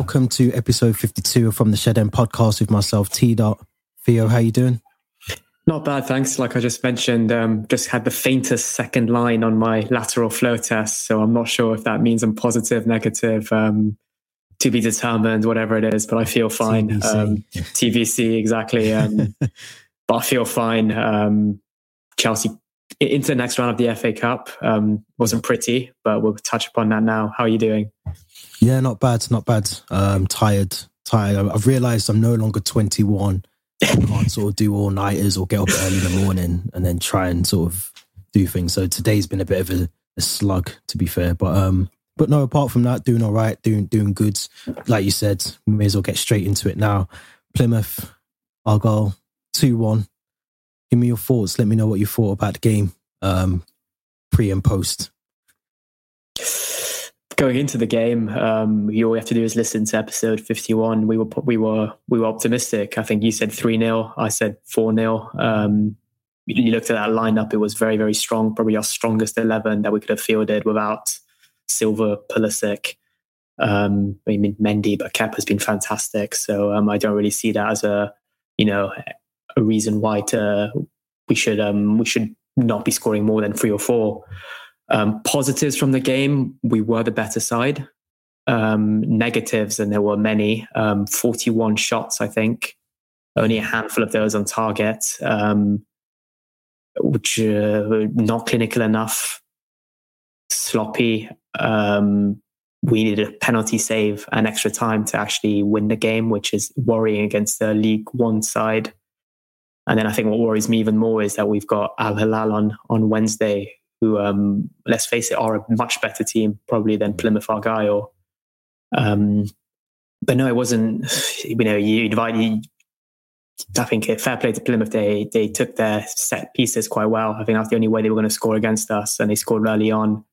welcome to episode 52 from the Shed End podcast with myself, T. Dot. Theo, how you doing? Not bad, thanks. Like I just mentioned, um, just had the faintest second line on my lateral flow test, so I'm not sure if that means I'm positive, negative, um, to be determined, whatever it is. But I feel fine. TVC, um, TVC exactly. Um, but I feel fine. Um, Chelsea into the next round of the FA Cup um, wasn't pretty, but we'll touch upon that now. How are you doing? Yeah, not bad, not bad. Um, tired, tired. I've realised I'm no longer 21. I can't sort of do all nighters or get up early in the morning and then try and sort of do things. So today's been a bit of a, a slug, to be fair. But um, but no, apart from that, doing all right, doing doing good. Like you said, we may as well get straight into it now. Plymouth, Argyle, two one. Give me your thoughts. Let me know what you thought about the game, um, pre and post going into the game, um, all we have to do is listen to episode 51. We were we were we were optimistic. I think you said three 0 I said four 0 um, You looked at that lineup; it was very very strong. Probably our strongest eleven that we could have fielded without Silva, Pulisic. Um, I mean Mendy, but Kep has been fantastic. So um, I don't really see that as a you know a reason why to we should um, we should not be scoring more than three or four. Um, positives from the game, we were the better side. Um, negatives, and there were many, um, 41 shots, I think, only a handful of those on target, um, which uh, not clinical enough, sloppy. Um, we needed a penalty save and extra time to actually win the game, which is worrying against the League One side. And then I think what worries me even more is that we've got Al Hilal on on Wednesday, who, um, let's face it, are a much better team probably than Plymouth Argyle. Um, but no, it wasn't. You know, you divided. I think fair play to Plymouth. They they took their set pieces quite well. I think that's the only way they were going to score against us, and they scored early on,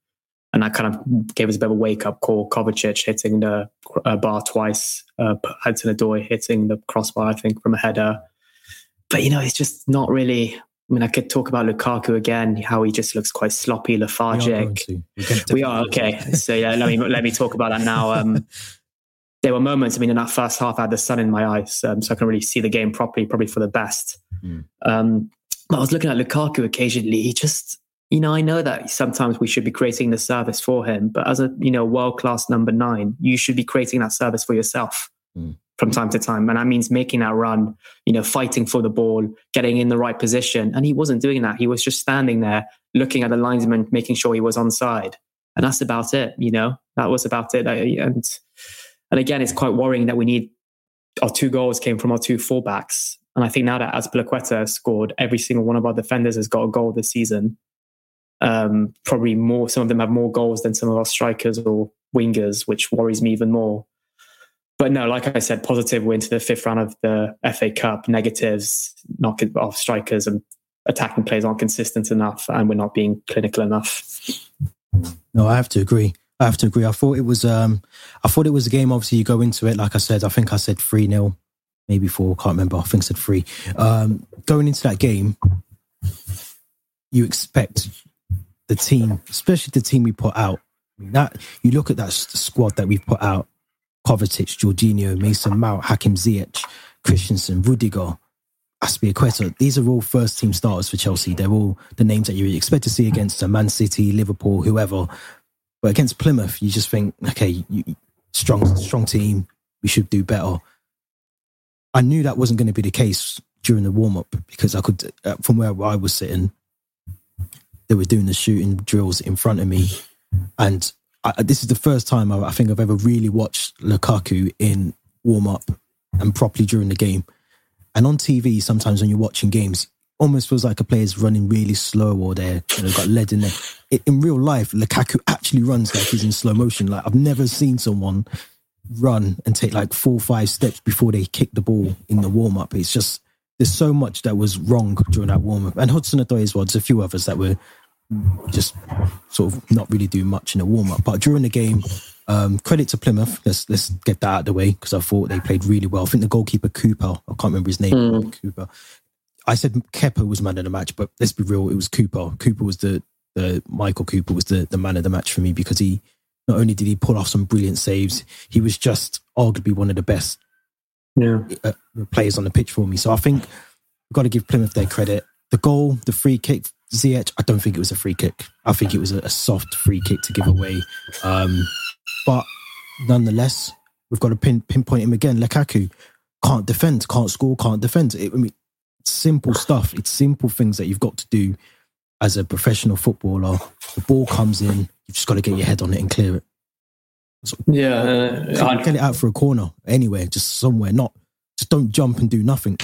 and that kind of gave us a bit of a wake up call. Kovacic hitting the uh, bar twice, uh, Hudson-Odoi hitting the crossbar, I think, from a header. But you know, it's just not really I mean, I could talk about Lukaku again, how he just looks quite sloppy, lethargic. We are, we are okay. so yeah, let me let me talk about that now. Um, there were moments. I mean, in that first half, I had the sun in my eyes, um, so I can really see the game properly, probably for the best. Mm. Um, but I was looking at Lukaku occasionally. He just, you know, I know that sometimes we should be creating the service for him, but as a you know world class number nine, you should be creating that service for yourself. Mm from time to time. And that means making that run, you know, fighting for the ball, getting in the right position. And he wasn't doing that. He was just standing there looking at the linesman, making sure he was on side. And that's about it, you know, that was about it. And, and again, it's quite worrying that we need our two goals came from our two fullbacks. And I think now that Azpilicueta scored, every single one of our defenders has got a goal this season. Um, probably more, some of them have more goals than some of our strikers or wingers, which worries me even more but no, like I said, positive. We're into the fifth round of the FA Cup. Negatives, not off strikers and attacking players aren't consistent enough, and we're not being clinical enough. No, I have to agree. I have to agree. I thought it was. Um, I thought it was a game. Obviously, you go into it. Like I said, I think I said three 0 maybe four. Can't remember. I think I said three. Um, going into that game, you expect the team, especially the team we put out. That you look at that squad that we've put out Kovacic, Jorginho, Mason Mount, Hakim Ziyech, Christensen, Rudiger, Azpilicueta. These are all first team starters for Chelsea. They're all the names that you expect to see against a Man City, Liverpool, whoever. But against Plymouth, you just think, okay, you, strong, strong team. We should do better. I knew that wasn't going to be the case during the warm up because I could, uh, from where I was sitting, they were doing the shooting drills in front of me, and I, this is the first time I, I think I've ever really watched Lukaku in warm up and properly during the game. And on TV, sometimes when you're watching games, almost feels like a player's running really slow or they're you know, got lead in there. In real life, Lukaku actually runs like he's in slow motion. Like I've never seen someone run and take like four or five steps before they kick the ball in the warm up. It's just there's so much that was wrong during that warm up. And Hudson-Odoi as well. There's a few others that were just sort of not really do much in the warm up. But during the game, um, credit to Plymouth. Let's let's get that out of the way because I thought they played really well. I think the goalkeeper Cooper, I can't remember his name, mm. Cooper. I said Kepa was man of the match, but let's be real, it was Cooper. Cooper was the the Michael Cooper was the the man of the match for me because he not only did he pull off some brilliant saves, he was just arguably one of the best yeah. uh, players on the pitch for me. So I think we've got to give Plymouth their credit. The goal, the free kick, Ziyech, I don't think it was a free kick. I think it was a, a soft free kick to give away. Um, but nonetheless, we've got to pin, pinpoint him again. Lukaku can't defend, can't score, can't defend. It, I mean, simple stuff. It's simple things that you've got to do as a professional footballer. The ball comes in, you've just got to get your head on it and clear it. So, yeah, uh, get it out for a corner anywhere, just somewhere. Not just don't jump and do nothing.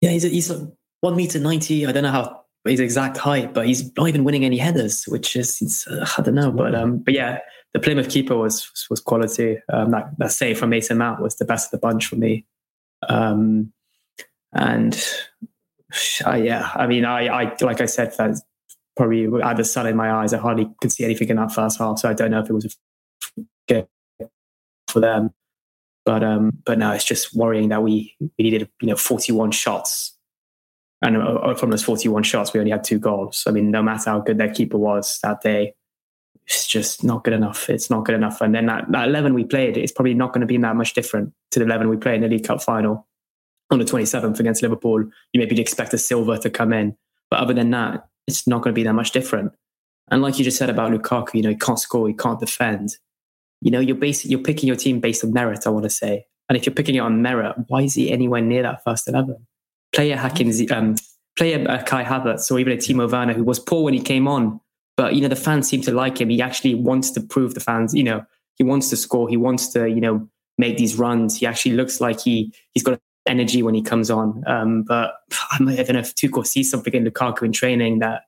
Yeah, he's a, he's a one meter ninety. I don't know how his exact height, but he's not even winning any headers, which is uh, I don't know. But um, but yeah, the Plymouth keeper was was quality. Um, that that save from Mason Mount was the best of the bunch for me. Um, and uh, yeah, I mean, I, I like I said, that probably I had the sun in my eyes. I hardly could see anything in that first half, so I don't know if it was a game for them. But um, but no, it's just worrying that we we needed you know 41 shots, and uh, from those 41 shots, we only had two goals. I mean, no matter how good their keeper was that day, it's just not good enough. It's not good enough. And then that, that 11 we played, it's probably not going to be that much different to the 11 we played in the League Cup final on the 27th against Liverpool, you maybe expect a silver to come in. But other than that, it's not going to be that much different. And like you just said about Lukaku, you know, he can't score, he can't defend. You know, you're basically you're picking your team based on merit, I want to say. And if you're picking it on merit, why is he anywhere near that first 11? Player Hackins, um, player uh, Kai Havertz, or even a Timo Werner, who was poor when he came on, but, you know, the fans seem to like him. He actually wants to prove the fans, you know, he wants to score. He wants to, you know, make these runs. He actually looks like he, he's got energy when he comes on. Um, but I don't know if Tuchel sees something in Lukaku in training that,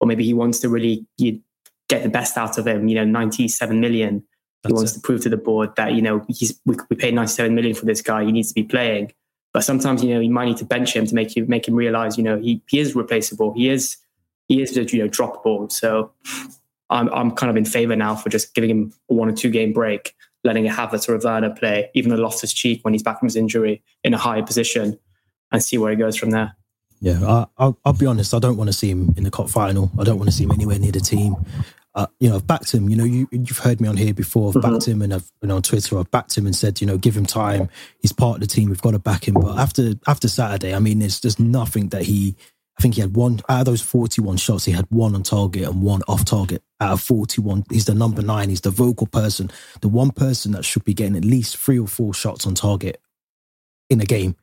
or maybe he wants to really you, get the best out of him. You know, 97 million. That's he wants it. to prove to the board that, you know, he's, we, we paid 97 million for this guy. He needs to be playing. But sometimes, you know, you might need to bench him to make you make him realize, you know, he, he is replaceable. He is he is you know droppable. So I'm I'm kind of in favour now for just giving him a one or two game break letting Havertz or a Werner play, even a Loftus Cheek when he's back from his injury in a higher position, and see where he goes from there. Yeah, I, I'll, I'll be honest. I don't want to see him in the cup final. I don't want to see him anywhere near the team. Uh, you know, I've backed him. You know, you, you've heard me on here before. I've backed mm-hmm. him, and I've you know on Twitter. I've backed him and said, you know, give him time. He's part of the team. We've got to back him. But after after Saturday, I mean, there's just nothing that he I think he had one out of those 41 shots, he had one on target and one off target out of 41. He's the number nine, he's the vocal person, the one person that should be getting at least three or four shots on target in a game.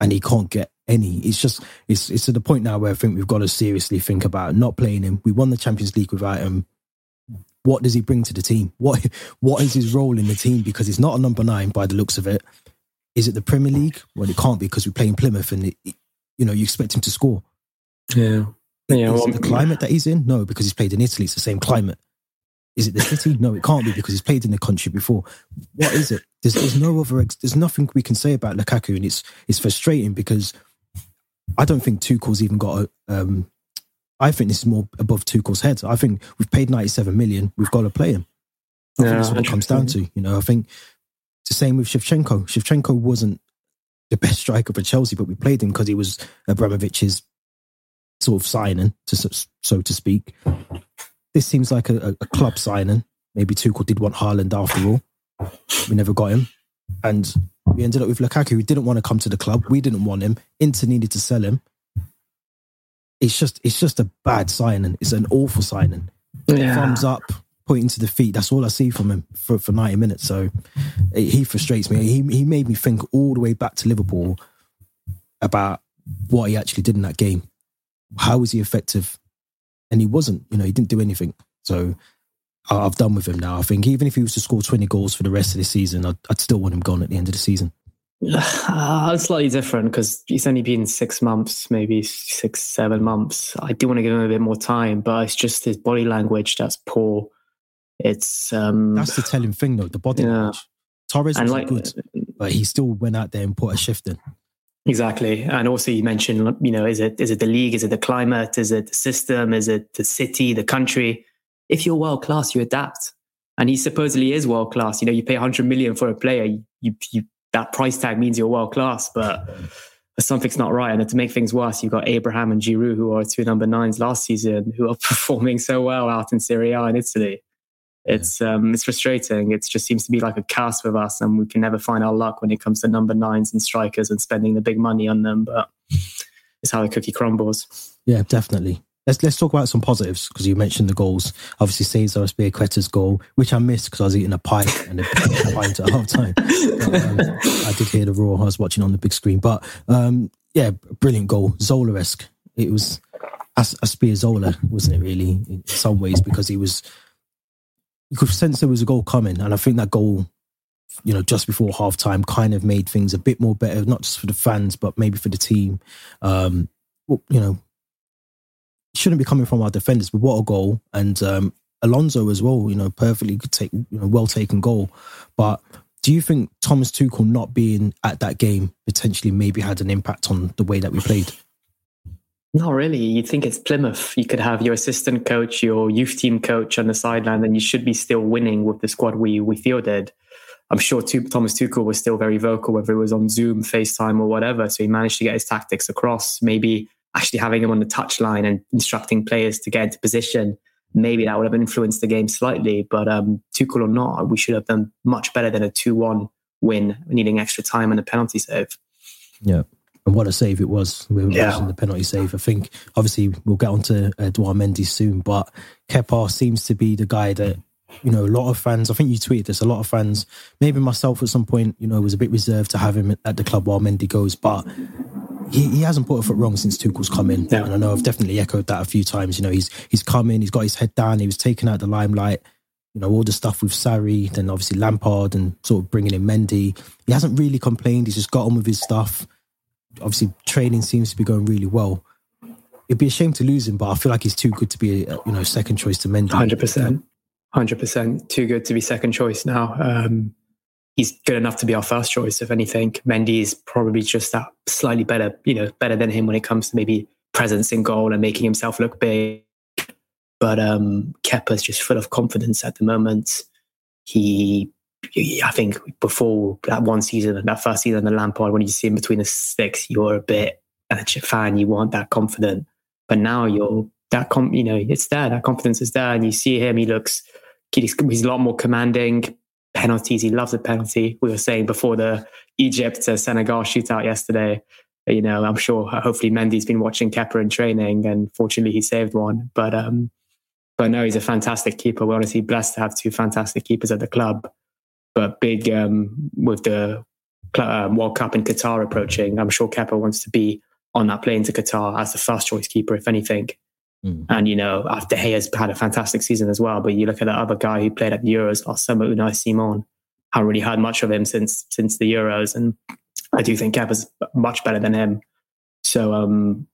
And he can't get any. It's just it's it's to the point now where I think we've got to seriously think about not playing him. We won the Champions League without him. What does he bring to the team? What what is his role in the team? Because he's not a number nine by the looks of it. Is it the Premier League? Well, it can't be because we play in Plymouth and it, you know, you expect him to score. Yeah. Yeah. Is well, the climate that he's in? No, because he's played in Italy. It's the same climate. Is it the city? No, it can't be because he's played in the country before. What is it? There's, there's no other. There's nothing we can say about Lukaku, and it's it's frustrating because I don't think Tuchel's even got a. Um, I think this is more above Tuchel's head. I think we've paid 97 million. We've got to play him. I yeah, think that's what it comes down to. You know, I think it's the same with Shevchenko. Shevchenko wasn't the best striker for Chelsea, but we played him because he was Abramovich's sort of signing, to, so to speak. This seems like a, a club signing. Maybe Tuchel did want Haaland after all. We never got him. And we ended up with Lukaku, who didn't want to come to the club. We didn't want him. Inter needed to sell him. It's just it's just a bad signing. It's an awful signing. Yeah. Thumbs up pointing to the feet. That's all I see from him for, for 90 minutes. So he frustrates me. He, he made me think all the way back to Liverpool about what he actually did in that game. How was he effective? And he wasn't, you know, he didn't do anything. So I've done with him now. I think even if he was to score 20 goals for the rest of the season, I'd, I'd still want him gone at the end of the season. Uh, it's slightly different because he's only been six months, maybe six, seven months. I do want to give him a bit more time, but it's just his body language that's poor. It's um, that's the telling thing though. The body yeah. language. Torres was like, good, but he still went out there and put a shift in. Exactly, and also you mentioned, you know, is it is it the league? Is it the climate? Is it the system? Is it the city? The country? If you're world class, you adapt, and he supposedly is world class. You know, you pay 100 million for a player, you, you that price tag means you're world class, but something's not right. And to make things worse, you've got Abraham and Giroud, who are two number nines last season, who are performing so well out in Serie A in Italy It's um, it's frustrating. It just seems to be like a curse with us, and we can never find our luck when it comes to number nines and strikers and spending the big money on them. But it's how the cookie crumbles. Yeah, definitely. Let's let's talk about some positives because you mentioned the goals. Obviously, Cesar Azpilicueta's goal, which I missed because I was eating a pie and a pint at half time. Um, I did hear the roar. I was watching on the big screen, but um, yeah, brilliant goal, Zola esque. It was As- Zola, wasn't it? Really, in some ways, because he was. You could sense there was a goal coming, and I think that goal you know, just before half time kind of made things a bit more better, not just for the fans, but maybe for the team. Um, you know, shouldn't be coming from our defenders, but what a goal. And um, Alonso as well, you know, perfectly could take, you know, well taken goal. But do you think Thomas Tuchel not being at that game potentially maybe had an impact on the way that we played? Not really. You'd think it's Plymouth. You could have your assistant coach, your youth team coach on the sideline, and you should be still winning with the squad we we fielded. I'm sure Thomas Tuchel was still very vocal, whether it was on Zoom, FaceTime, or whatever. So he managed to get his tactics across. Maybe actually having him on the touchline and instructing players to get into position, maybe that would have influenced the game slightly. But um, Tuchel or not, we should have done much better than a 2 1 win, needing extra time and a penalty save. Yeah. And what a save it was. We were yeah. the penalty save. I think, obviously, we'll get on to Edouard Mendy soon, but Kepa seems to be the guy that you know, a lot of fans, I think you tweeted this, a lot of fans, maybe myself at some point, you know, was a bit reserved to have him at the club while Mendy goes, but he, he hasn't put a foot wrong since Tuchel's come in. Yeah. And I know I've definitely echoed that a few times. You know, he's he's come in, he's got his head down, he was taken out the limelight. You know, all the stuff with Sarri, then obviously Lampard and sort of bringing in Mendy. He hasn't really complained. He's just got on with his stuff. Obviously, training seems to be going really well. It'd be a shame to lose him, but I feel like he's too good to be, a, you know, second choice to Mendy. Hundred percent. Hundred percent, too good to be second choice now. Um, he's good enough to be our first choice, if anything. Mendy is probably just that slightly better, you know, better than him when it comes to maybe presence in goal and making himself look big. But um, Kepa's just full of confidence at the moment. He, I think, before that one season, that first season, the Lampard, when you see him between the sticks, you're a bit, a fan, you want that confident. But now you're that, com- you know, it's there. That confidence is there, and you see him. He looks he's, he's a lot more commanding. Penalties, he loves a penalty. We were saying before the Egypt to Senegal shootout yesterday. You know, I'm sure hopefully Mendy's been watching Kepa in training, and fortunately he saved one. But um, but no, he's a fantastic keeper. We're honestly blessed to have two fantastic keepers at the club. But big um, with the uh, World Cup in Qatar approaching, I'm sure Kepa wants to be on that plane to Qatar as the first choice keeper, if anything. Mm. And, you know, De Gea's had a fantastic season as well. But you look at the other guy who played at the Euros last summer, Unai Simon. Haven't really heard much of him since since the Euros. And I do think Kepa's much better than him. So um,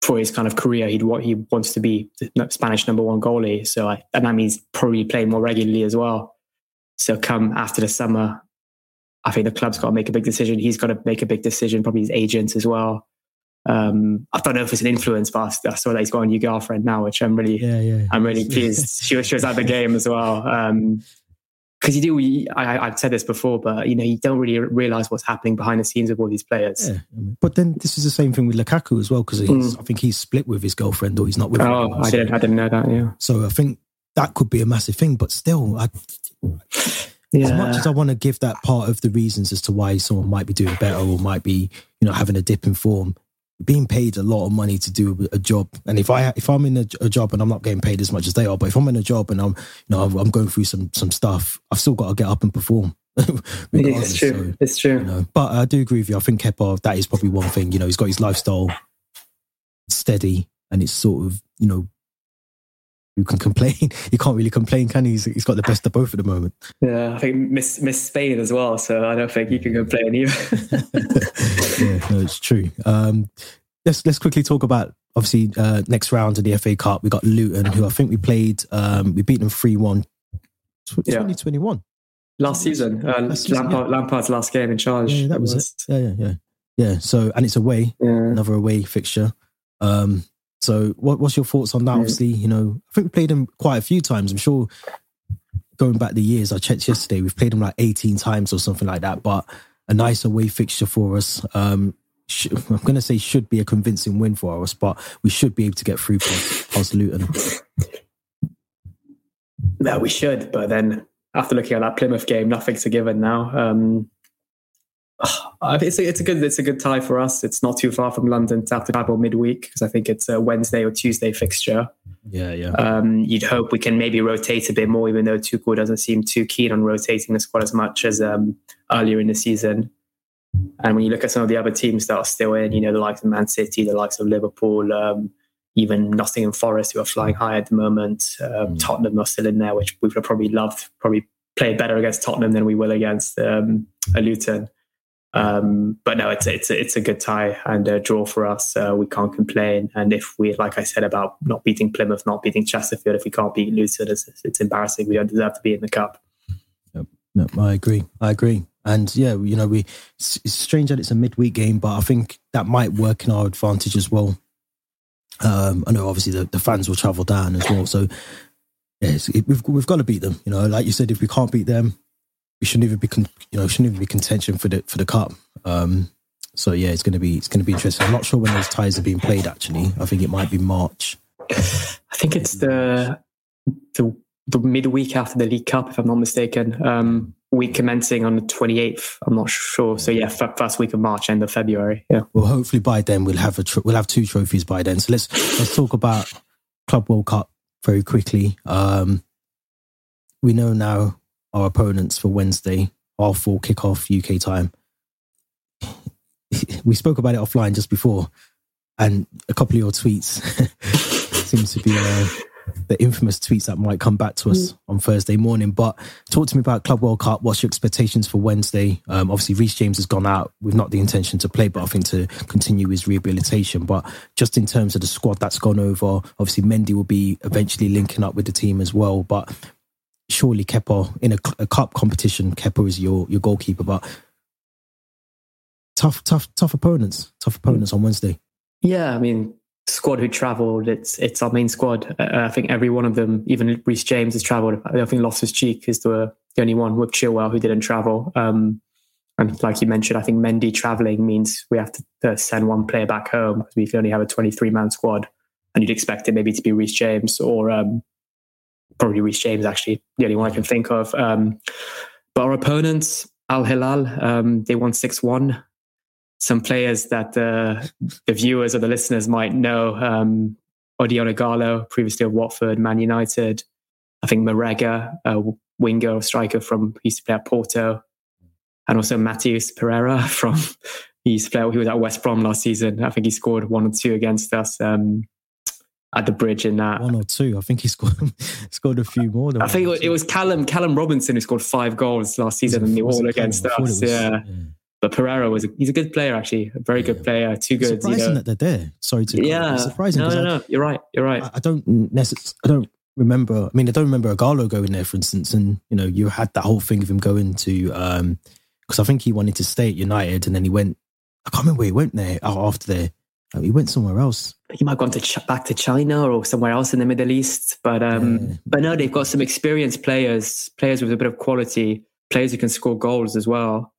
for his kind of career, he'd what he wants to be the Spanish number one goalie. So I, and that means probably playing more regularly as well. So come after the summer, I think the club's got to make a big decision. He's got to make a big decision, probably his agents as well um, I don't know if it's an influence, but I saw that he's got a new girlfriend now, which I'm really, yeah, yeah. I'm really pleased. she was, she was at the game as well. Um, because you do, I, have said this before, but you know, you don't really realize what's happening behind the scenes with all these players. Yeah. But then this is the same thing with Lukaku as well, because mm. I think he's split with his girlfriend or he's not with. Oh, I didn't, I didn't know that. Yeah. So I think that could be a massive thing, but still, I, yeah. as much as I want to give that part of the reasons as to why someone might be doing better or might be, you know, having a dip in form, being paid a lot of money to do a job. And if I if I'm in a, a, job and I'm not getting paid as much as they are, but if I'm in a job and I'm you know I'm going through some some stuff, I've still got to get up and perform. it's true. So, it's true. You know, but I do agree with you. I think Kepa, that is probably one thing. You know, he's got his lifestyle steady, and it's sort of you know you can complain. You can't really complain, can he? He's, he's got the best of both at the moment. Yeah, I think miss miss Spain as well, so I don't think you can complain either. yeah, no, it's true. Um, let's let's quickly talk about obviously uh, next round of the FA Cup. We got Luton, who I think we played. Um, we beat them three one. Twenty twenty one. Last season, uh, last season Lampard, yeah. Lampard's last game in charge. Yeah, that was, was, it. Yeah, yeah, yeah, yeah. So, and it's away, yeah. another away fixture. Um, so, what, what's your thoughts on that? Obviously, you know, I think we played them quite a few times. I'm sure going back the years, I checked yesterday, we've played them like 18 times or something like that. But a nice away fixture for us. Um, sh- I'm going to say should be a convincing win for us, but we should be able to get through past, past Luton. No, we should, but then after looking at that Plymouth game, nothing's a given now. Um, it's a, it's a good it's a good tie for us. It's not too far from London to have to travel midweek because I think it's a Wednesday or Tuesday fixture. Yeah, yeah. Um, you'd hope we can maybe rotate a bit more, even though Tuchel doesn't seem too keen on rotating the squad as much as um, earlier in the season. And when you look at some of the other teams that are still in, you know, the likes of Man City, the likes of Liverpool, um, even Nottingham Forest, who are flying high at the moment, um, mm. Tottenham are still in there, which we would have probably loved, probably play better against Tottenham than we will against um, a Luton. Um, but no, it's it's it's a good tie and a draw for us. Uh, we can't complain. And if we, like I said about not beating Plymouth, not beating Chesterfield, if we can't beat Luton, it's, it's embarrassing. We don't deserve to be in the cup. Yep. No, I agree. I agree. And yeah, you know, we it's, it's strange that it's a midweek game, but I think that might work in our advantage as well. Um, I know obviously the, the fans will travel down as well, so yes, it, we've we've got to beat them. You know, like you said, if we can't beat them, we shouldn't even be con- you know shouldn't even be contention for the for the cup. Um, so yeah, it's gonna be it's gonna be interesting. I'm not sure when those ties are being played. Actually, I think it might be March. I think it's the the the midweek after the League Cup, if I'm not mistaken. Um, week commencing on the 28th. I'm not sure. So yeah, first week of March, end of February. Yeah. Well, hopefully by then we'll have a tr- we'll have two trophies by then. So let's let's talk about Club World Cup very quickly. Um, we know now our opponents for Wednesday, half four kickoff UK time. we spoke about it offline just before, and a couple of your tweets seems to be uh, the infamous tweets that might come back to us mm. on Thursday morning. But talk to me about Club World Cup. What's your expectations for Wednesday? Um, obviously, Reece James has gone out with not the intention to play, but I think to continue his rehabilitation. But just in terms of the squad that's gone over, obviously Mendy will be eventually linking up with the team as well. But surely Kepa in a, a cup competition, Kepa is your your goalkeeper. But tough, tough, tough opponents. Tough opponents on Wednesday. Yeah, I mean, squad who travelled, it's it's our main squad. Uh, I think every one of them, even Reece James has travelled. I think Loftus Cheek is the the only one with Chilwell who didn't travel. Um, and like you mentioned, I think Mendy travelling means we have to uh, send one player back home because we only have a 23 man squad. And you'd expect it maybe to be Reece James or um, probably Reece James, actually, the only one I can think of. Um, but our opponents, Al Hilal, um, they won 6 1 some players that uh, the viewers or the listeners might know. Um, Odion Ighalo, previously of Watford, Man United. I think Marega, a winger or striker from he used to play at Porto, and also Matheus Pereira from he used to play. He was at West Brom last season. I think he scored one or two against us. Um, at the bridge in that one or two. I think he scored scored a few more. I think it was Callum Callum Robinson who scored five goals last season in the all against us. Was, yeah. yeah. But Pereira was a, he's a good player actually, a very good player. Too good. It's surprising you know. that they're there. Sorry to yeah. It's surprising. No, no, no. You're right. You're right. I, I don't necessarily. I don't remember. I mean, I don't remember Ighalo going there, for instance. And you know, you had that whole thing of him going to um because I think he wanted to stay at United, and then he went. I can't remember where he went there after there. Uh, he went somewhere else. He might have gone to ch- back to China or somewhere else in the Middle East. But um, yeah. but no, they've got some experienced players, players with a bit of quality, players who can score goals as well.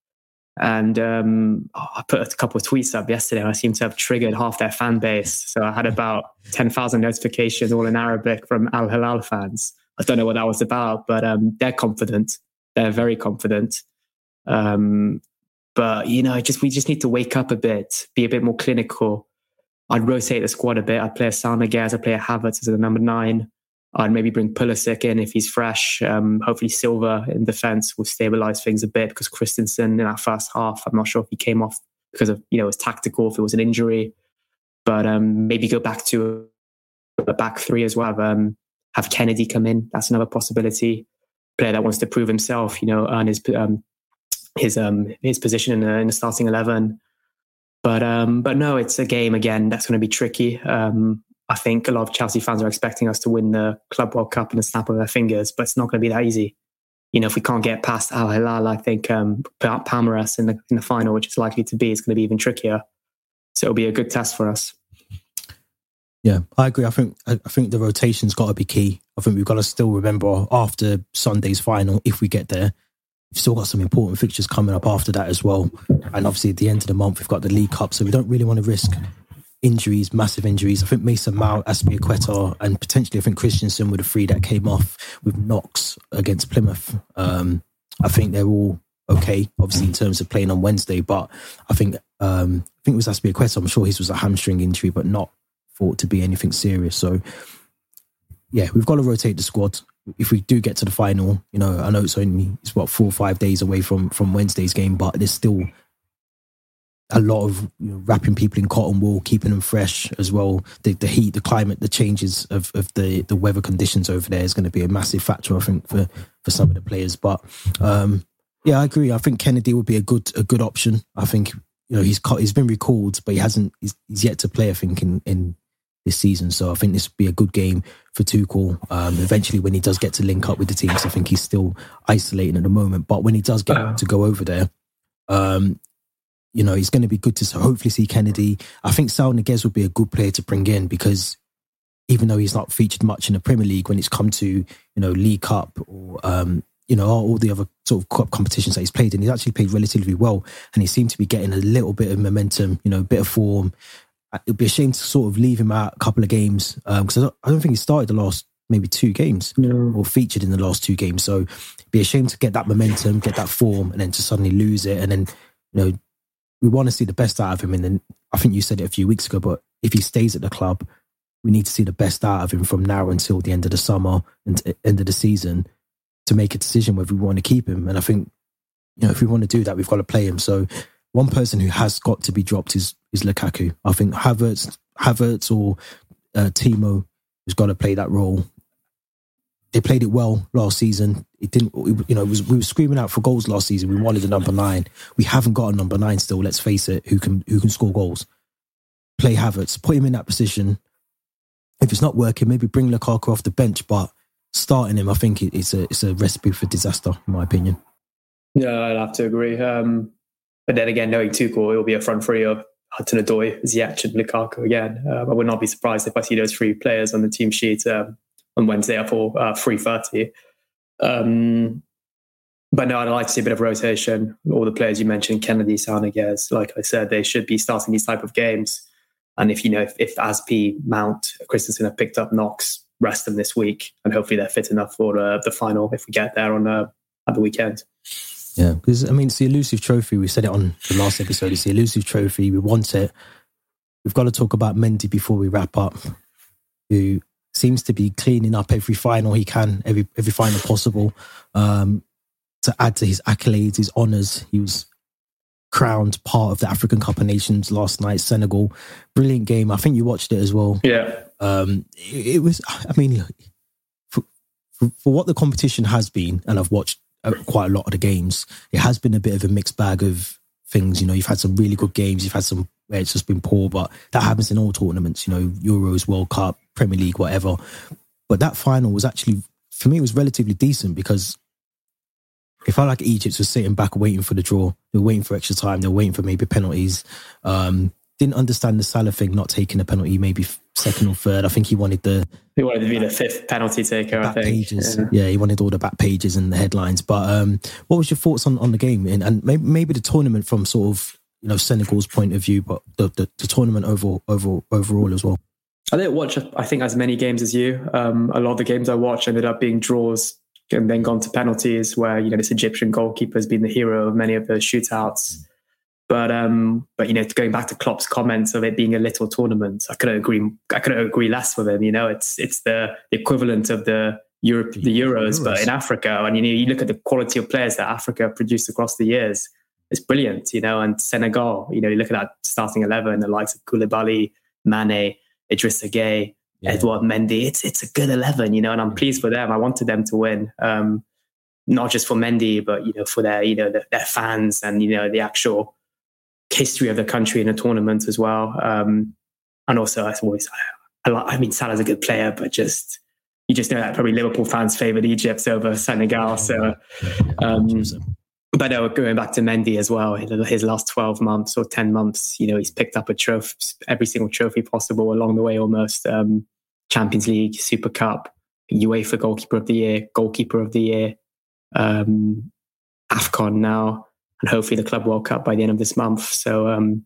And um, oh, I put a couple of tweets up yesterday. And I seem to have triggered half their fan base. So I had about 10,000 notifications, all in Arabic, from Al Hilal fans. I don't know what that was about, but um, they're confident. They're very confident. Um, but you know, just we just need to wake up a bit, be a bit more clinical. I'd rotate the squad a bit. I'd play a Guerres, I'd play a Havertz as a number nine. I'd maybe bring Pulisic in if he's fresh. Um, hopefully, Silva in defence will stabilise things a bit because Christensen in that first half, I'm not sure if he came off because of you know his tactical, if it was an injury, but um, maybe go back to a back three as well. Um, have Kennedy come in. That's another possibility. Player that wants to prove himself, you know, earn his um, his um, his position in the, in the starting eleven. But um, but no, it's a game again that's going to be tricky. Um, I think a lot of Chelsea fans are expecting us to win the Club World Cup in a snap of their fingers, but it's not going to be that easy. You know, if we can't get past Al Hilal, I think um, Palmeiras in the in the final, which is likely to be, is going to be even trickier. So it'll be a good test for us. Yeah, I agree. I think I think the rotation's got to be key. I think we've got to still remember after Sunday's final, if we get there, we've still got some important fixtures coming up after that as well. And obviously, at the end of the month, we've got the League Cup, so we don't really want to risk injuries, massive injuries. I think Mason Mount, Azpilicueta, and potentially I think Christensen were the three that came off with knocks against Plymouth. Um, I think they're all okay, obviously in terms of playing on Wednesday, but I think um, I think it was Azpilicueta. I'm sure his was a hamstring injury, but not thought to be anything serious. So yeah, we've got to rotate the squad. If we do get to the final, you know, I know it's only it's what four or five days away from from Wednesday's game, but there's still a lot of you know, wrapping people in cotton wool, keeping them fresh as well. The, the heat, the climate, the changes of, of the, the weather conditions over there is going to be a massive factor, I think, for, for some of the players. But um, yeah, I agree. I think Kennedy would be a good a good option. I think you know he's he's been recalled, but he hasn't. He's, he's yet to play. I think in in this season. So I think this would be a good game for Tuchel. Um, eventually, when he does get to link up with the teams, I think he's still isolating at the moment. But when he does get to go over there, um, you know, he's going to be good to hopefully see Kennedy. I think Saul Niguez would be a good player to bring in because even though he's not featured much in the Premier League, when it's come to you know League Cup or um, you know all the other sort of cup competitions that he's played in, he's actually played relatively well, and he seemed to be getting a little bit of momentum, you know, a bit of form. It'd be a shame to sort of leave him out a couple of games because um, I, don't, I, don't, think he started the last maybe two games no. or featured in the last two games. So it'd be a shame to get that momentum, get that form, and then to suddenly lose it, and then you know we want to see the best out of him. And then I think you said it a few weeks ago, but if he stays at the club, we need to see the best out of him from now until the end of the summer and end of the season to make a decision whether we want to keep him. And I think, you know, if we want to do that, we've got to play him. So one person who has got to be dropped is is Lukaku. I think Havertz, Havertz or uh, Timo has got to play that role they played it well last season. It didn't, you know, was, we were screaming out for goals last season. We wanted a number nine. We haven't got a number nine still. Let's face it. Who can who can score goals? Play Havertz, put him in that position. If it's not working, maybe bring Lukaku off the bench. But starting him, I think it's a it's a recipe for disaster, in my opinion. Yeah, I'd have to agree. Um, but then again, knowing Tuchel, it'll be a front three of Hudson-Odoi, Ziyech, and Lukaku again. Um, I would not be surprised if I see those three players on the team sheet. Um, on Wednesday at four uh, three thirty. Um, but no, I'd like to see a bit of rotation. All the players you mentioned, Kennedy, Saul Niguez, like I said, they should be starting these type of games. And if you know if, if Aspi, Mount, Christensen have picked up knocks, rest them this week, and hopefully they're fit enough for uh, the final if we get there on uh, at the weekend. Yeah, because I mean, it's the elusive trophy. We said it on the last episode. It's the elusive trophy. We want it. We've got to talk about Mendy before we wrap up. Who seems to be cleaning up every final he can, every every final possible, um, to add to his accolades, his honors. He was crowned part of the African Cup of Nations last night, Senegal. Brilliant game. I think you watched it as well. Yeah. Um, it, it was. I mean, for, for, for what the competition has been, and I've watched quite a lot of the games. It has been a bit of a mixed bag of things. You know, you've had some really good games. You've had some where it's just been poor, but that happens in all tournaments. You know, Euros, World Cup, Premier League, whatever. But that final was actually, for me, it was relatively decent because it felt like Egypt was sitting back waiting for the draw. They were waiting for extra time. They were waiting for maybe penalties. Um, didn't understand the Salah thing, not taking a penalty, maybe second or third. I think he wanted the. He wanted to be the fifth penalty taker. I think. Pages. Yeah. yeah. he wanted all the back pages and the headlines. But um, what was your thoughts on, on the game and, and maybe, maybe the tournament from sort of you know Senegal's point of view, but the the, the tournament overall, overall overall as well. I didn't watch, I think, as many games as you. Um, a lot of the games I watched ended up being draws and then gone to penalties where, you know, this Egyptian goalkeeper has been the hero of many of the shootouts. But, um, but you know, going back to Klopp's comments of it being a little tournament, I couldn't agree. I couldn't agree less with him. You know, it's it's the, equivalent of the Europe, the Euros, Euros, but in Africa. And you know, you look at the quality of players that Africa produced across the years. It's brilliant, you know. And Senegal, you know, you look at that starting eleven, the likes of Koulibaly, Mane, Idrissa Gueye, yeah. Edouard Mendy. It's it's a good eleven, you know, and I'm pleased for them. I wanted them to win, um, not just for Mendy, but you know, for their you know the, their fans and you know the actual history of the country in a tournament as well. Um, and also, I always, I, I, I mean, Salah's a good player, but just you just know that probably Liverpool fans favoured Egypt over Senegal. So, um, but no, going back to Mendy as well, his last 12 months or 10 months, you know, he's picked up a trophy, every single trophy possible along the way almost. Um, Champions League, Super Cup, UEFA Goalkeeper of the Year, Goalkeeper of the Year, um, AFCON now, and hopefully the Club World Cup by the end of this month. So, um,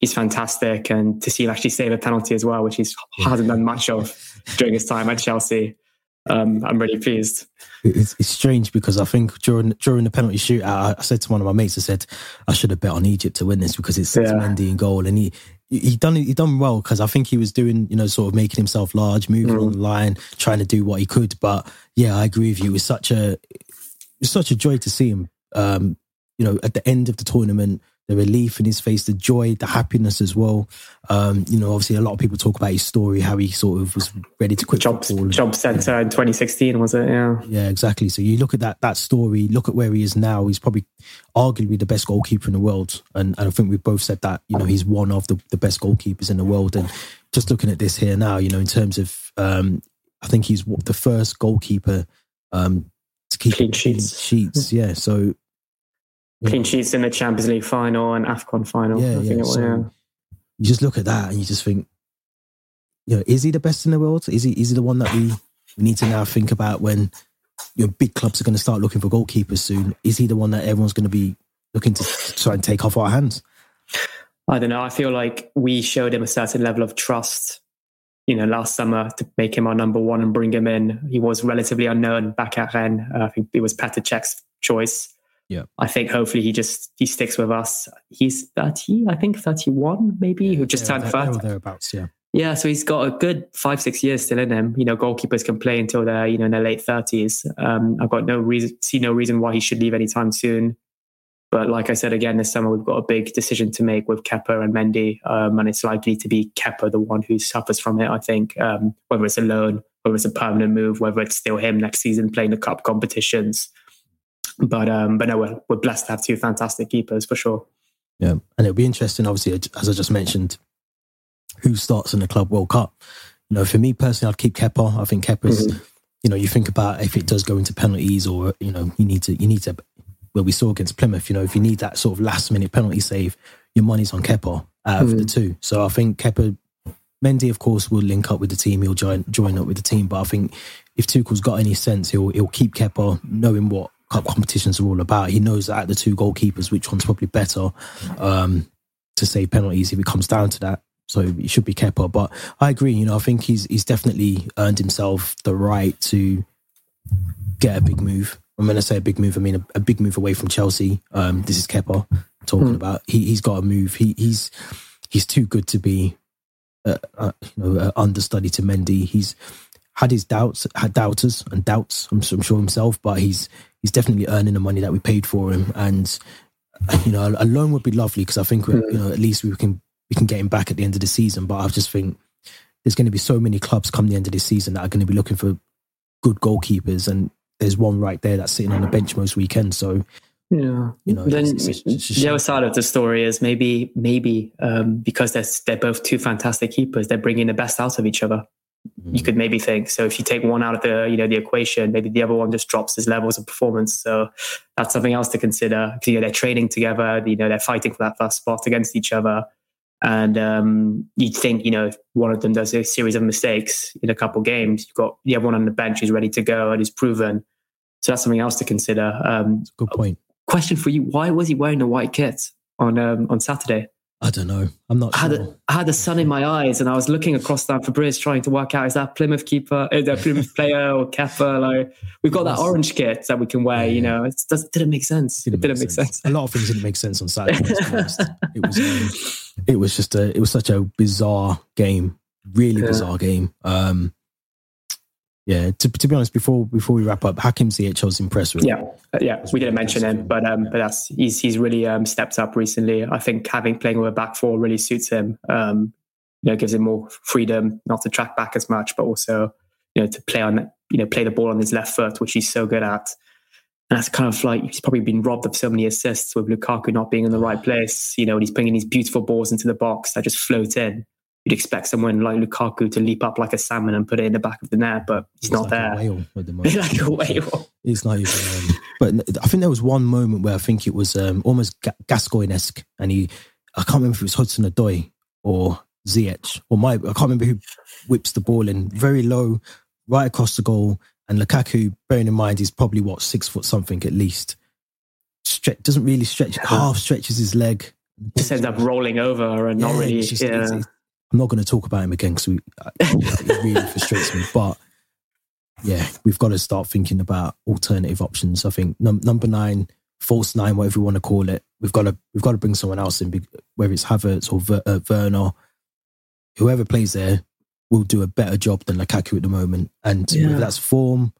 he's fantastic, and to see him actually save a penalty as well, which he hasn't done much of during his time at Chelsea. Um, I'm really pleased. It's, it's, strange because I think during during the penalty shootout, I, said to one of my mates, I said I should have bet on Egypt to win this because it's, yeah. Mendy in goal, and he he done he done well because I think he was doing you know sort of making himself large, moving mm. on the line, trying to do what he could. But yeah, I agree with you. It was such a it was such a joy to see him. Um, you know, at the end of the tournament, the relief in his face, the joy, the happiness as well. Um, you know, obviously a lot of people talk about his story, how he sort of was ready to quit job, football. Job centre in 2016, was it? Yeah. Yeah, exactly. So you look at that that story, look at where he is now. He's probably arguably the best goalkeeper in the world. And, and I think we've both said that, you know, he's one of the, the best goalkeepers in the world. And just looking at this here now, you know, in terms of, um, I think he's the first goalkeeper um, to keep clean sheets. sheets. Yeah. So clean sheets in the Champions League final and AFCON final. Yeah, yeah. Was, so yeah. You just look at that and you just think, you know, is he the best in the world? Is he is he the one that we need to now think about when your know big clubs are going to start looking for goalkeepers soon? Is he the one that everyone's going to be looking to try and take off our hands? I don't know. I feel like we showed him a certain level of trust, you know, last summer to make him our number one and bring him in. He was relatively unknown back at Rennes. Uh, I think it was Petr Cech's choice. Yeah. I think hopefully he just he sticks with us. He's 30, I think 31 maybe, who just yeah, turned 30. Thereabouts, yeah. Yeah, so he's got a good five, six years still in him. You know, goalkeepers can play until they're, you know, in their late thirties. Um, I've got no reason see no reason why he should leave anytime soon. But like I said again, this summer we've got a big decision to make with Kepa and Mendy, um, and it's likely to be Kepa the one who suffers from it. I think um, whether it's a loan, whether it's a permanent move, whether it's still him next season playing the cup competitions. But um, but no, we're, we're blessed to have two fantastic keepers for sure. Yeah, and it'll be interesting, obviously, as I just mentioned, who starts in the Club World Cup. You know, for me personally, I'd keep Kepa. I think Kepa's. Mm-hmm. You know, you think about if it does go into penalties, or you know, you need to you need to. Well, we saw against Plymouth. You know, if you need that sort of last minute penalty save, your money's on Kepa out of mm-hmm. the two. So I think Kepa, Mendy, of course, will link up with the team. He'll join join up with the team. But I think if Tuchel's got any sense, he'll he'll keep Kepa, knowing what cup competitions are all about. He knows that the two goalkeepers, which one's probably better um, to save penalties if it comes down to that. So it should be Kepa. But I agree. You know, I think he's he's definitely earned himself the right to get a big move. And when I say a big move, I mean a, a big move away from Chelsea. Um, this is Kepa talking mm. about. He he's got a move. He he's he's too good to be, uh, uh, you know, uh, understudy to Mendy. He's had his doubts, had doubters and doubts. I'm, I'm sure himself, but he's he's definitely earning the money that we paid for him. And you know, a loan would be lovely because I think mm. you know at least we can we can get him back at the end of the season. But I just think there's going to be so many clubs come the end of this season that are going to be looking for good goalkeepers, and there's one right there that's sitting on the bench most weekends. So yeah, you know, then it's, it's, it's the other side of the story is maybe maybe um, because they're they're both two fantastic keepers, they're bringing the best out of each other you could maybe think. So if you take one out of the you know the equation, maybe the other one just drops his levels of performance. So that's something else to consider. You know they're training together. You know they're fighting for that first spot against each other. And um, you'd think, you know, if one of them does a series of mistakes in a couple games, you've got the other one on the bench who's ready to go and is proven. So that's something else to consider. Um, good point. Question for you: Why was he wearing the white kit on um, on Saturday? I don't know. I'm not I had, sure. a, I had the sun in my eyes and I was looking across that Bridge trying to work out is that Plymouth keeper, is that Plymouth player or Kepa? Like we've got that orange kit that we can wear, yeah. you know. It just didn't make sense. Didn't it didn't make sense. sense. A lot of things didn't make sense on Saturday. it was um, it was just a it was such a bizarre game. Really yeah. bizarre game. Um yeah, to, to be honest, before before we wrap up, Hakim Ziyech was impressed with. Yeah, uh, yeah, we didn't mention him, but um, but that's he's he's really um, stepped up recently. I think having playing with a back four really suits him. Um, you know, gives him more freedom, not to track back as much, but also you know to play on you know play the ball on his left foot, which he's so good at. And that's kind of like he's probably been robbed of so many assists with Lukaku not being in the right place. You know, and he's bringing these beautiful balls into the box that just float in you'd expect someone like Lukaku to leap up like a salmon and put it in the back of the net, but he's, he's not like there. A whale the like a whale. He's not even. Um, but I think there was one moment where I think it was um, almost Gascoigne esque, and he, I can't remember if it was Hudson Odoi or Ziyech or my, I can't remember who whips the ball in very low, right across the goal, and Lukaku, bearing in mind he's probably what six foot something at least, stretch doesn't really stretch, half stretches his leg just ends up rolling over and yeah, not really. Just, yeah. It's, it's, I'm not going to talk about him again because it really frustrates me. But yeah, we've got to start thinking about alternative options. I think num- number nine, false nine, whatever you want to call it, we've got to we've got to bring someone else in, whether it's Havertz or Ver- uh, Werner, whoever plays there will do a better job than Lukaku at the moment. And yeah. that's form,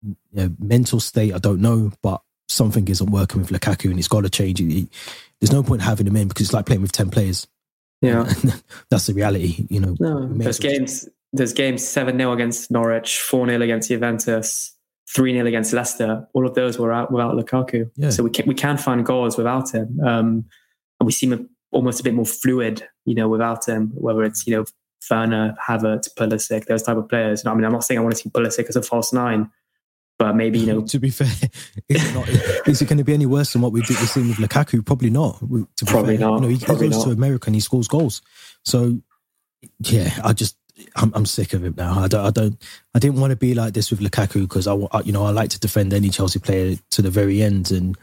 you know, mental state, I don't know, but something isn't working with Lukaku and it's got to change. There's no point having him in because it's like playing with 10 players. Yeah. that's the reality, you know. No, there's games, there's games 7 0 against Norwich, 4 0 against Juventus, 3 0 against Leicester. All of those were out without Lukaku. Yeah. So we can, we can find goals without him. Um, and we seem almost a bit more fluid, you know, without him, whether it's, you know, Werner, Havertz, Pulisic, those type of players. I mean, I'm not saying I want to see Pulisic as a false nine, but maybe you know. to be fair, is it, not, is it going to be any worse than what we've we're with Lukaku? Probably not. Probably fair. not. You know, he, he goes not. to America and he scores goals. So yeah, I just I'm, I'm sick of him now. I don't, I don't, I didn't want to be like this with Lukaku because I, you know, I like to defend any Chelsea player to the very end, and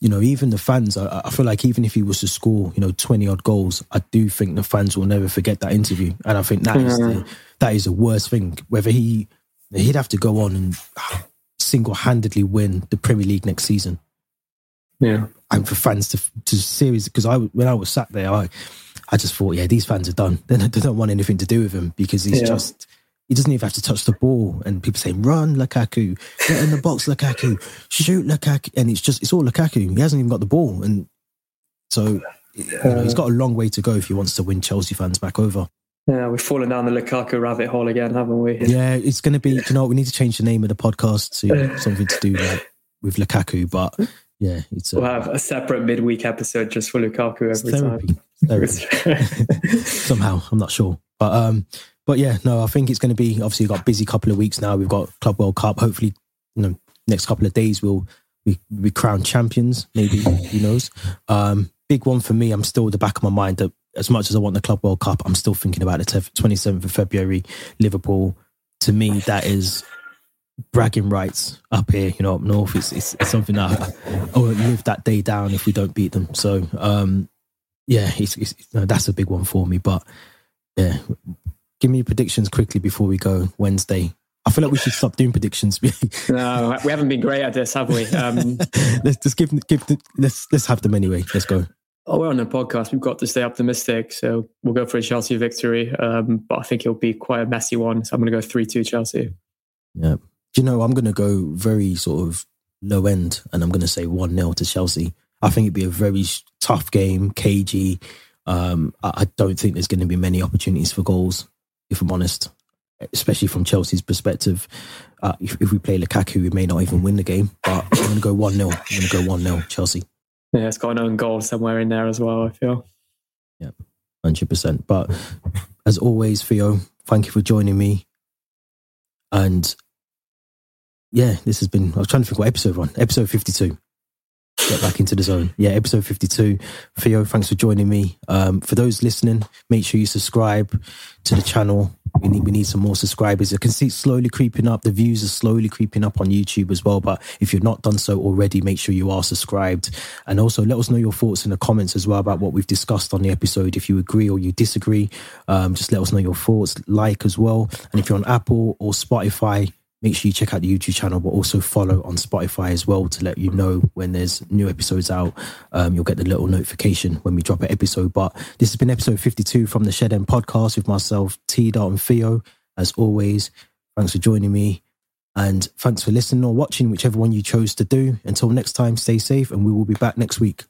you know, even the fans, I, I, feel like even if he was to score, you know, 20 odd goals, I do think the fans will never forget that interview. And I think that is the, mm. that is the worst thing. Whether he, he'd have to go on and single handedly win the Premier League next season. Yeah. And for fans to, to series, because I, when I was sat there, I, I just thought, yeah, these fans are done. They, they don't want anything to do with him because he's yeah. just, he doesn't even have to touch the ball. And people saying, run, Lukaku, get in the box, Lukaku, shoot, Lukaku. And it's just, it's all Lukaku. He hasn't even got the ball. And so you know, he's got a long way to go if he wants to win Chelsea fans back over. Yeah, we've fallen down the Lukaku rabbit hole again, haven't we? Yeah, it's going to be, you know we need to change the name of the podcast to something to do like, with Lukaku. But yeah, it's. we'll have a separate midweek episode just for Lukaku every therapy. time. Somehow, I'm not sure. But um, but yeah, no, I think it's going to be obviously we've got busy couple of weeks now. We've got Club World Cup. Hopefully, you know, next couple of days we'll we we crown champions. Maybe who knows? Um, big one for me. I'm still at the back of my mind that as much as I want the Club World Cup, I'm still thinking about the 27th of February, Liverpool. To me, that is bragging rights up here, you know, up north. It's, it's, it's something that I, I won't live that day down if we don't beat them. So, um, yeah, it's, it's, that's a big one for me. But yeah, give me predictions quickly before we go Wednesday. I feel like we should stop doing predictions. no, we haven't been great at this, have we? Um, let's just give give the, let's let's have them anyway. Let's go. Oh, we're on a podcast. We've got to stay optimistic, so we'll go for a Chelsea victory. Um, but I think it'll be quite a messy one. So I'm going to go three-two Chelsea. Yeah. Do you know I'm going to go very sort of low end, and I'm going to say one 0 to Chelsea. I think it'd be a very tough game, cagey. Um, I, I don't think there's going to be many opportunities for goals if I'm honest, especially from Chelsea's perspective. Uh, if, if, we play Lukaku, we may not even win the game, but I'm going to go 1 0. I'm going to go 1 0 Chelsea. Yeah, it's got an own goal somewhere in there as well, I feel. Yeah, 100%. But as always, Theo, thank you for joining me. And yeah, this has been, I was trying to think what episode one, episode 52 get back into the zone. Yeah, episode 52. Theo, thanks for joining me. Um, for those listening, make sure you subscribe to the channel. We need we need some more subscribers. I can see slowly creeping up. The views are slowly creeping up on YouTube as well. But if you've not done so already, make sure you are subscribed. And also let us know your thoughts in the comments as well about what we've discussed on the episode. If you agree or you disagree, um, just let us know your thoughts. Like as well. And if you're on Apple or Spotify, make sure you check out the YouTube channel, but also follow on Spotify as well to let you know when there's new episodes out. Um, you'll get the little notification when we drop an episode. But this has been episode 52 from the Shed End podcast with myself, T Dot and Theo. As always, thanks for joining me. And thanks for listening or watching, whichever one you chose to do. Until next time, stay safe, and we will be back next week.